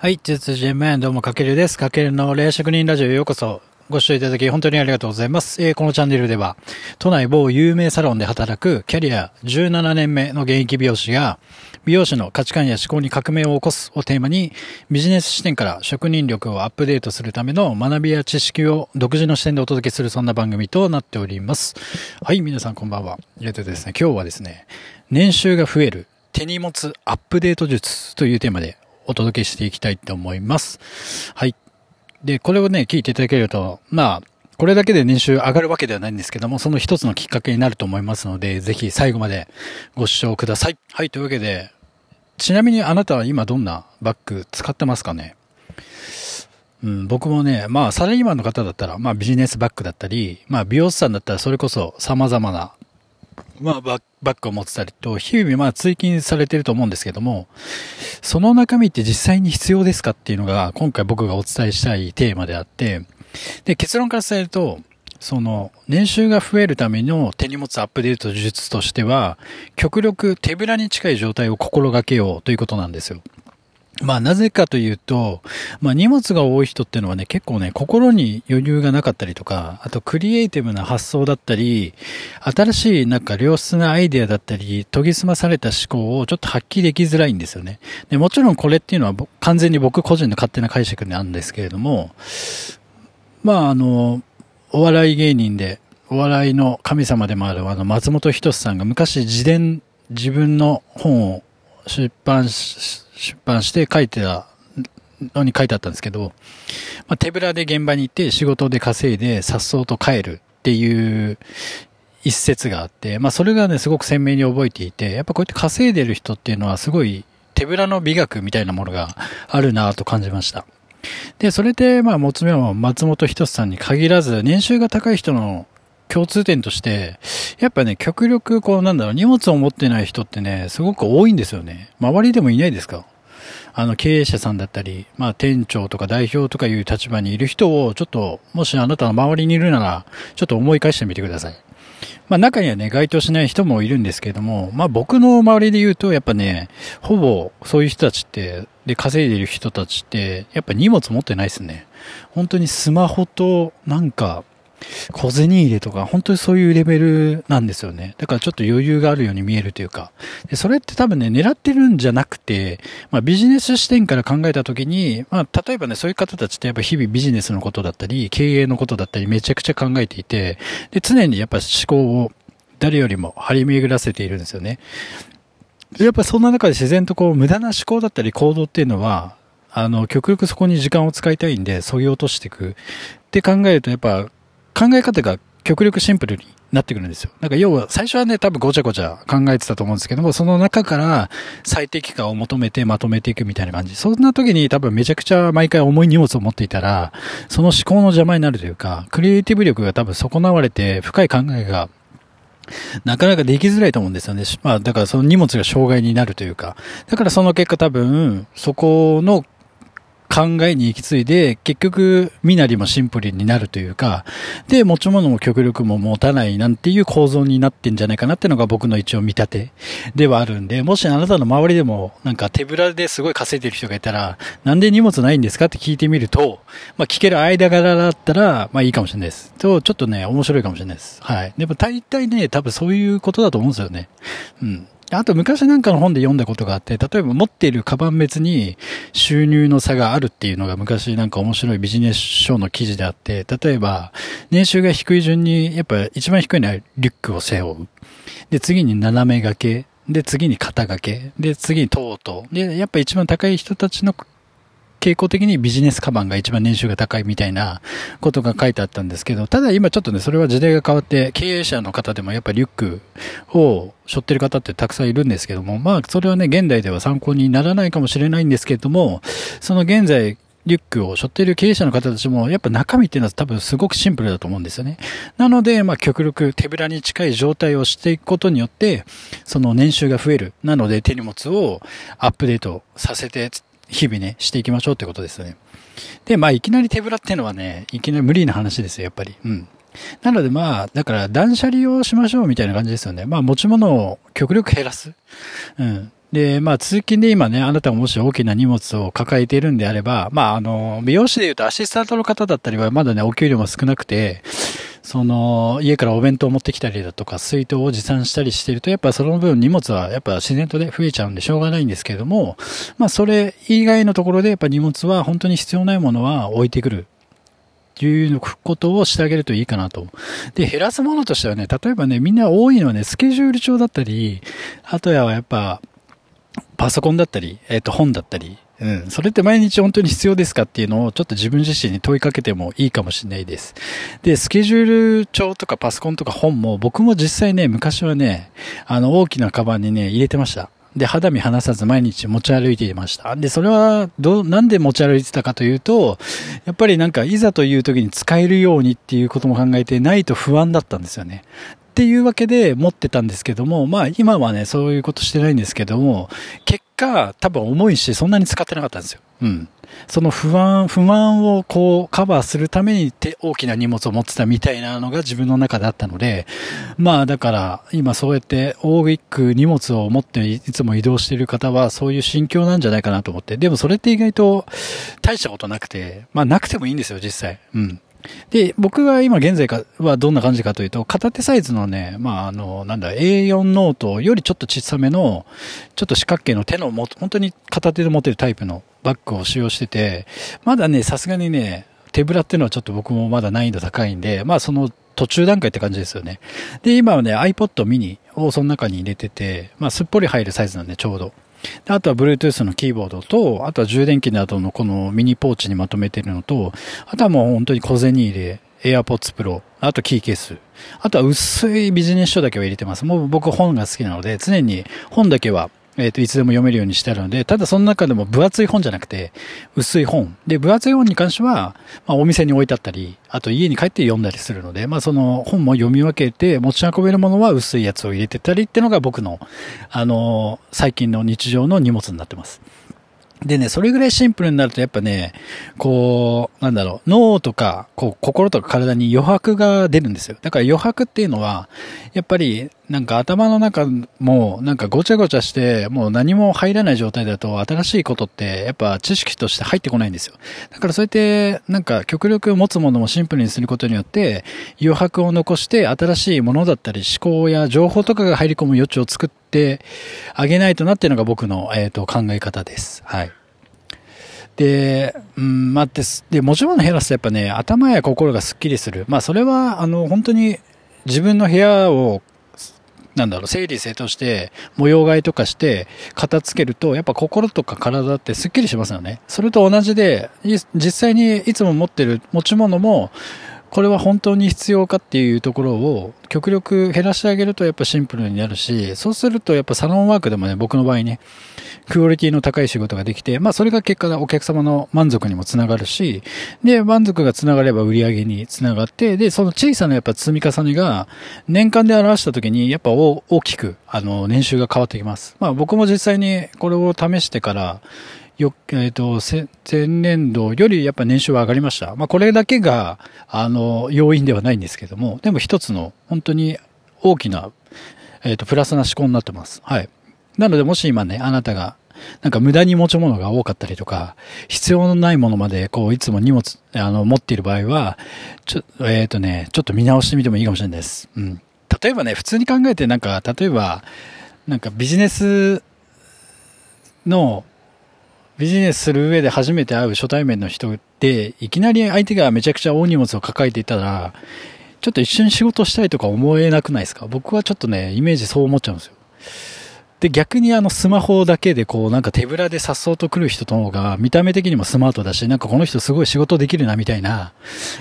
はい、実人面どうもかけるです。かけるの霊職人ラジオへようこそ。ご視聴いただき本当にありがとうございます。えー、このチャンネルでは、都内某有名サロンで働くキャリア17年目の現役美容師が、美容師の価値観や思考に革命を起こすをテーマに、ビジネス視点から職人力をアップデートするための学びや知識を独自の視点でお届けするそんな番組となっております。はい、皆さんこんばんは。えっとですね、今日はですね、年収が増える手荷物アップデート術というテーマでお届けしていきたいと思います。はい。で、これをね、聞いていただけると、まあ、これだけで年収上がるわけではないんですけども、その一つのきっかけになると思いますので、ぜひ最後までご視聴ください。はい、というわけで、ちなみにあなたは今どんなバッグ使ってますかね？うん、僕もね、まあ、サラリーマンの方だったら、まあ、ビジネスバッグだったり、まあ、美容師さんだったら、それこそ様々なまあ、バックを持ってたりと、日々まあ追勤されてると思うんですけども、その中身って実際に必要ですかっていうのが、今回僕がお伝えしたいテーマであって、で、結論から伝えると、その、年収が増えるための手荷物アップデート術としては、極力手ぶらに近い状態を心がけようということなんですよ。まあなぜかというと、まあ荷物が多い人っていうのはね、結構ね、心に余裕がなかったりとか、あとクリエイティブな発想だったり、新しいなんか良質なアイデアだったり、研ぎ澄まされた思考をちょっと発揮できづらいんですよね。で、もちろんこれっていうのは完全に僕個人の勝手な解釈なんですけれども、まああの、お笑い芸人で、お笑いの神様でもあるあの松本人志さんが昔自伝、自分の本を出版し、出版して書いてたのに書いてあったんですけど、まあ、手ぶらで現場に行って仕事で稼いで颯爽と帰るっていう一節があって、まあそれがね、すごく鮮明に覚えていて、やっぱこうやって稼いでる人っていうのはすごい手ぶらの美学みたいなものがあるなと感じました。で、それで、まあ、もつめは松本人志さんに限らず、年収が高い人の共通点として、やっぱね、極力、こう、なんだろう、荷物を持ってない人ってね、すごく多いんですよね。周りでもいないですか？あの、経営者さんだったり、まあ、店長とか代表とかいう立場にいる人を、ちょっと、もしあなたの周りにいるなら、ちょっと思い返してみてください。まあ、中にはね、該当しない人もいるんですけれども、まあ、僕の周りで言うと、やっぱね、ほぼ、そういう人たちって、で、稼いでる人たちって、やっぱ荷物持ってないですね。本当にスマホと、なんか、小銭入れとか、本当にそういうレベルなんですよね。だからちょっと余裕があるように見えるというか。でそれって多分ね、狙ってるんじゃなくて、まあビジネス視点から考えたときに、まあ例えばね、そういう方たちってやっぱ日々ビジネスのことだったり、経営のことだったりめちゃくちゃ考えていて、で、常にやっぱ思考を誰よりも張り巡らせているんですよね。やっぱそんな中で自然とこう無駄な思考だったり行動っていうのは、あの、極力そこに時間を使いたいんで、削ぎ落としていく。って考えると、やっぱ、考え方が極力シンプルになってくるんですよ。なんか要は最初はね、多分ごちゃごちゃ考えてたと思うんですけども、その中から最適化を求めてまとめていくみたいな感じ。そんな時に多分めちゃくちゃ毎回重い荷物を持っていたら、その思考の邪魔になるというか、クリエイティブ力が多分損なわれて深い考えがなかなかできづらいと思うんですよね。まあ、だからその荷物が障害になるというか。だからその結果多分、そこの考えに行き継いで、結局、身なりもシンプルになるというか、で、持ち物も極力も持たないなんていう構造になってんじゃないかなっていうのが僕の一応見立てではあるんで、もしあなたの周りでもなんか手ぶらですごい稼いでる人がいたら、なんで荷物ないんですかって聞いてみると、まあ聞ける間柄だったら、まあいいかもしれないです。と、ちょっとね、面白いかもしれないです。はい。でも大体ね、多分そういうことだと思うんですよね。うん。あと昔なんかの本で読んだことがあって、例えば持っているカバン別に収入の差があるっていうのが昔なんか面白いビジネス書の記事であって、例えば年収が低い順にやっぱ一番低いのはリュックを背負う。で、次に斜め掛け。で、次に肩掛け。で、次にトート。で、やっぱ一番高い人たちの傾向的にビジネスカバンが一番年収が高いみたいなことが書いてあったんですけど、ただ今ちょっとね、それは時代が変わって、経営者の方でもやっぱリュックを背負ってる方ってたくさんいるんですけども、まあそれはね、現代では参考にならないかもしれないんですけれども、その現在、リュックを背負っている経営者の方たちも、やっぱ中身っていうのは多分すごくシンプルだと思うんですよね。なので、まあ極力手ぶらに近い状態をしていくことによって、その年収が増える。なので手荷物をアップデートさせて日々ね、していきましょうってことですよね。で、まあ、いきなり手ぶらっていうのはね、いきなり無理な話ですよ、やっぱり。うん。なのでまあ、だから断捨離をしましょうみたいな感じですよね。まあ持ち物を極力減らす。うん。で、まあ、通勤で今ね、あなたがもし大きな荷物を抱えているんであれば、まあ、あの、美容師で言うとアシスタントの方だったりは、まだね、お給料も少なくて、その、家からお弁当を持ってきたりだとか、水筒を持参したりしていると、やっぱその分荷物はやっぱ自然とね、増えちゃうんでしょうがないんですけれども、まあ、それ以外のところでやっぱ荷物は本当に必要ないものは置いてくる。いうことをしてあげるといいかなと。で、減らすものとしてはね、例えばね、みんな多いのはね、スケジュール帳だったり、あとはやっぱ、パソコンだったり、えっ、と、本だったり、うん。それって毎日本当に必要ですかっていうのをちょっと自分自身に問いかけてもいいかもしれないです。で、スケジュール帳とかパソコンとか本も僕も実際ね、昔はね、あの大きなカバンにね、入れてました。で、肌身離さず毎日持ち歩いていました。で、それは、ど、なんで持ち歩いてたかというと、やっぱりなんか、いざという時に使えるようにっていうことも考えてないと不安だったんですよね。っていうわけで持ってたんですけども、まあ今はね、そういうことしてないんですけども、結果多分重いしそんなに使ってなかったんですよ。うん。その不安、不安をこうカバーするために大きな荷物を持ってたみたいなのが自分の中であったので、まあだから今そうやって大きく荷物を持っていつも移動している方はそういう心境なんじゃないかなと思って、でもそれって意外と大したことなくて、まあなくてもいいんですよ実際。うん。で、僕が今現在かはどんな感じかというと、片手サイズのね、まあ、あの、なんだ、A4 ノートよりちょっと小さめの、ちょっと四角形の手のも、本当に片手で持てるタイプのバッグを使用してて、まだね、さすがにね、手ぶらっていうのはちょっと僕もまだ難易度高いんで、まあその途中段階って感じですよね。で、今はね、iPod mini をその中に入れてて、まあすっぽり入るサイズなんでちょうど。あとは Bluetooth のキーボードと、あとは充電器などのこのミニポーチにまとめてるのと、あとはもう本当に小銭入れ、AirPods Pro、あとキーケース。あとは薄いビジネス書だけは入れてます。もう僕本が好きなので、常に本だけはえっ、ー、と、いつでも読めるようにしてあるので、ただその中でも分厚い本じゃなくて、薄い本。で、分厚い本に関しては、まあ、お店に置いてあったり、あと家に帰って読んだりするので、まあ、その本も読み分けて、持ち運べるものは薄いやつを入れてたりっていうのが僕の、あのー、最近の日常の荷物になってます。でね、それぐらいシンプルになるとやっぱね、こう、なんだろう、脳とか、こう、心とか体に余白が出るんですよ。だから余白っていうのは、やっぱり、なんか頭の中も、なんかごちゃごちゃして、もう何も入らない状態だと、新しいことって、やっぱ知識として入ってこないんですよ。だからそうやって、なんか極力持つものもシンプルにすることによって、余白を残して、新しいものだったり、思考や情報とかが入り込む余地を作って、あげないとなっていうのが僕の、えっ、ー、と、考え方です。はい。で、うん、まあ、です。で、もちろん減らすとやっぱね、頭や心がスッキリする。まあ、それは、あの、本当に自分の部屋を、なんだろう、整理整頓して、模様替えとかして、片付けると、やっぱ心とか体ってスッキリしますよね。それと同じで、実際にいつも持ってる持ち物も、これは本当に必要かっていうところを極力減らしてあげるとやっぱシンプルになるし、そうするとやっぱサロンワークでもね、僕の場合ね、クオリティの高い仕事ができて、まあそれが結果お客様の満足にもつながるし、で、満足がつながれば売り上げにつながって、で、その小さなやっぱ積み重ねが年間で表した時にやっぱ大きく、あの、年収が変わってきます。まあ僕も実際にこれを試してから、よ、えっ、ー、と、前年度よりやっぱ年収は上がりました。まあこれだけが、あの、要因ではないんですけども、でも一つの本当に大きな、えっ、ー、と、プラスな思考になってます。はい。なのでもし今ね、あなたが、なんか無駄に持ち物が多かったりとか、必要のないものまで、こう、いつも荷物、あの、持っている場合は、ちょ、えっ、ー、とね、ちょっと見直してみてもいいかもしれないです。うん。例えばね、普通に考えてなんか、例えば、なんかビジネスの、ビジネスする上で初めて会う初対面の人で、いきなり相手がめちゃくちゃ大荷物を抱えていたら、ちょっと一緒に仕事したいとか思えなくないですか？僕はちょっとね、イメージそう思っちゃうんですよ。で、逆にあのスマホだけでこうなんか手ぶらで颯爽と来る人の方が見た目的にもスマートだし、なんかこの人すごい仕事できるなみたいな、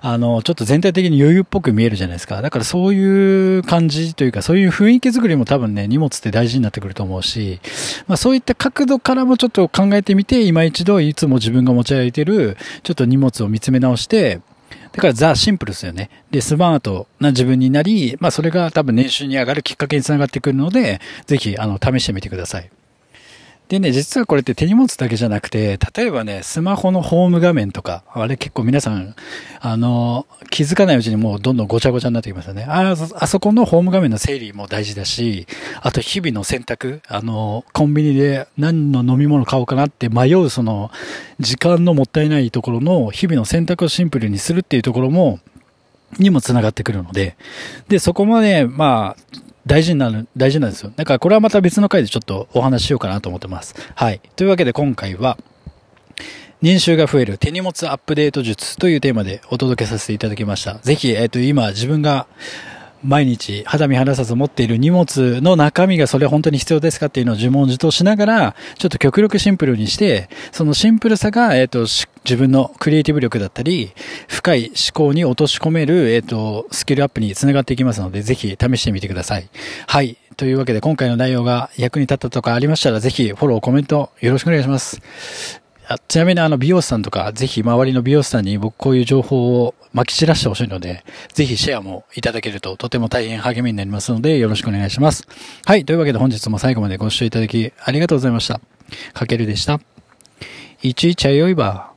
あの、ちょっと全体的に余裕っぽく見えるじゃないですか。だからそういう感じというか、そういう雰囲気作りも多分ね、荷物って大事になってくると思うし、まあそういった角度からもちょっと考えてみて、今一度いつも自分が持ち歩いてる、ちょっと荷物を見つめ直して、だからザ・シンプルですよね。で、スマートな自分になり、まあそれが多分年収に上がるきっかけにつながってくるので、ぜひ、あの、試してみてください。でね、実はこれって手荷物だけじゃなくて、例えばね、スマホのホーム画面とか、あれ結構皆さん、あの、気づかないうちにもうどんどんごちゃごちゃになってきますよね。あ、あそこのホーム画面の整理も大事だし、あと日々の選択、あの、コンビニで何の飲み物買おうかなって迷うその、時間のもったいないところの日々の選択をシンプルにするっていうところも、にも繋がってくるので、で、そこまで、まあ、大事になる、大事なんですよ。だからこれはまた別の回でちょっとお話ししようかなと思ってます。はい。というわけで今回は、年収が増える手荷物アップデート術というテーマでお届けさせていただきました。ぜひ、えっ、と、今自分が毎日肌身離さず持っている荷物の中身がそれ本当に必要ですかっていうのを自問自答しながら、ちょっと極力シンプルにして、そのシンプルさが、えっ、ー、と、自分のクリエイティブ力だったり、深い思考に落とし込める、えっ、ー、と、スキルアップにつながっていきますので、ぜひ試してみてください。はい。というわけで今回の内容が役に立ったとかありましたら、ぜひフォロー、コメントよろしくお願いします。あちなみにあの美容師さんとか、ぜひ周りの美容師さんに僕こういう情報を撒き散らしてほしいので、ぜひシェアもいただけるととても大変励みになりますので、よろしくお願いします。はい。というわけで本日も最後までご視聴いただきありがとうございました。かけるでした。いちいちゃよいば。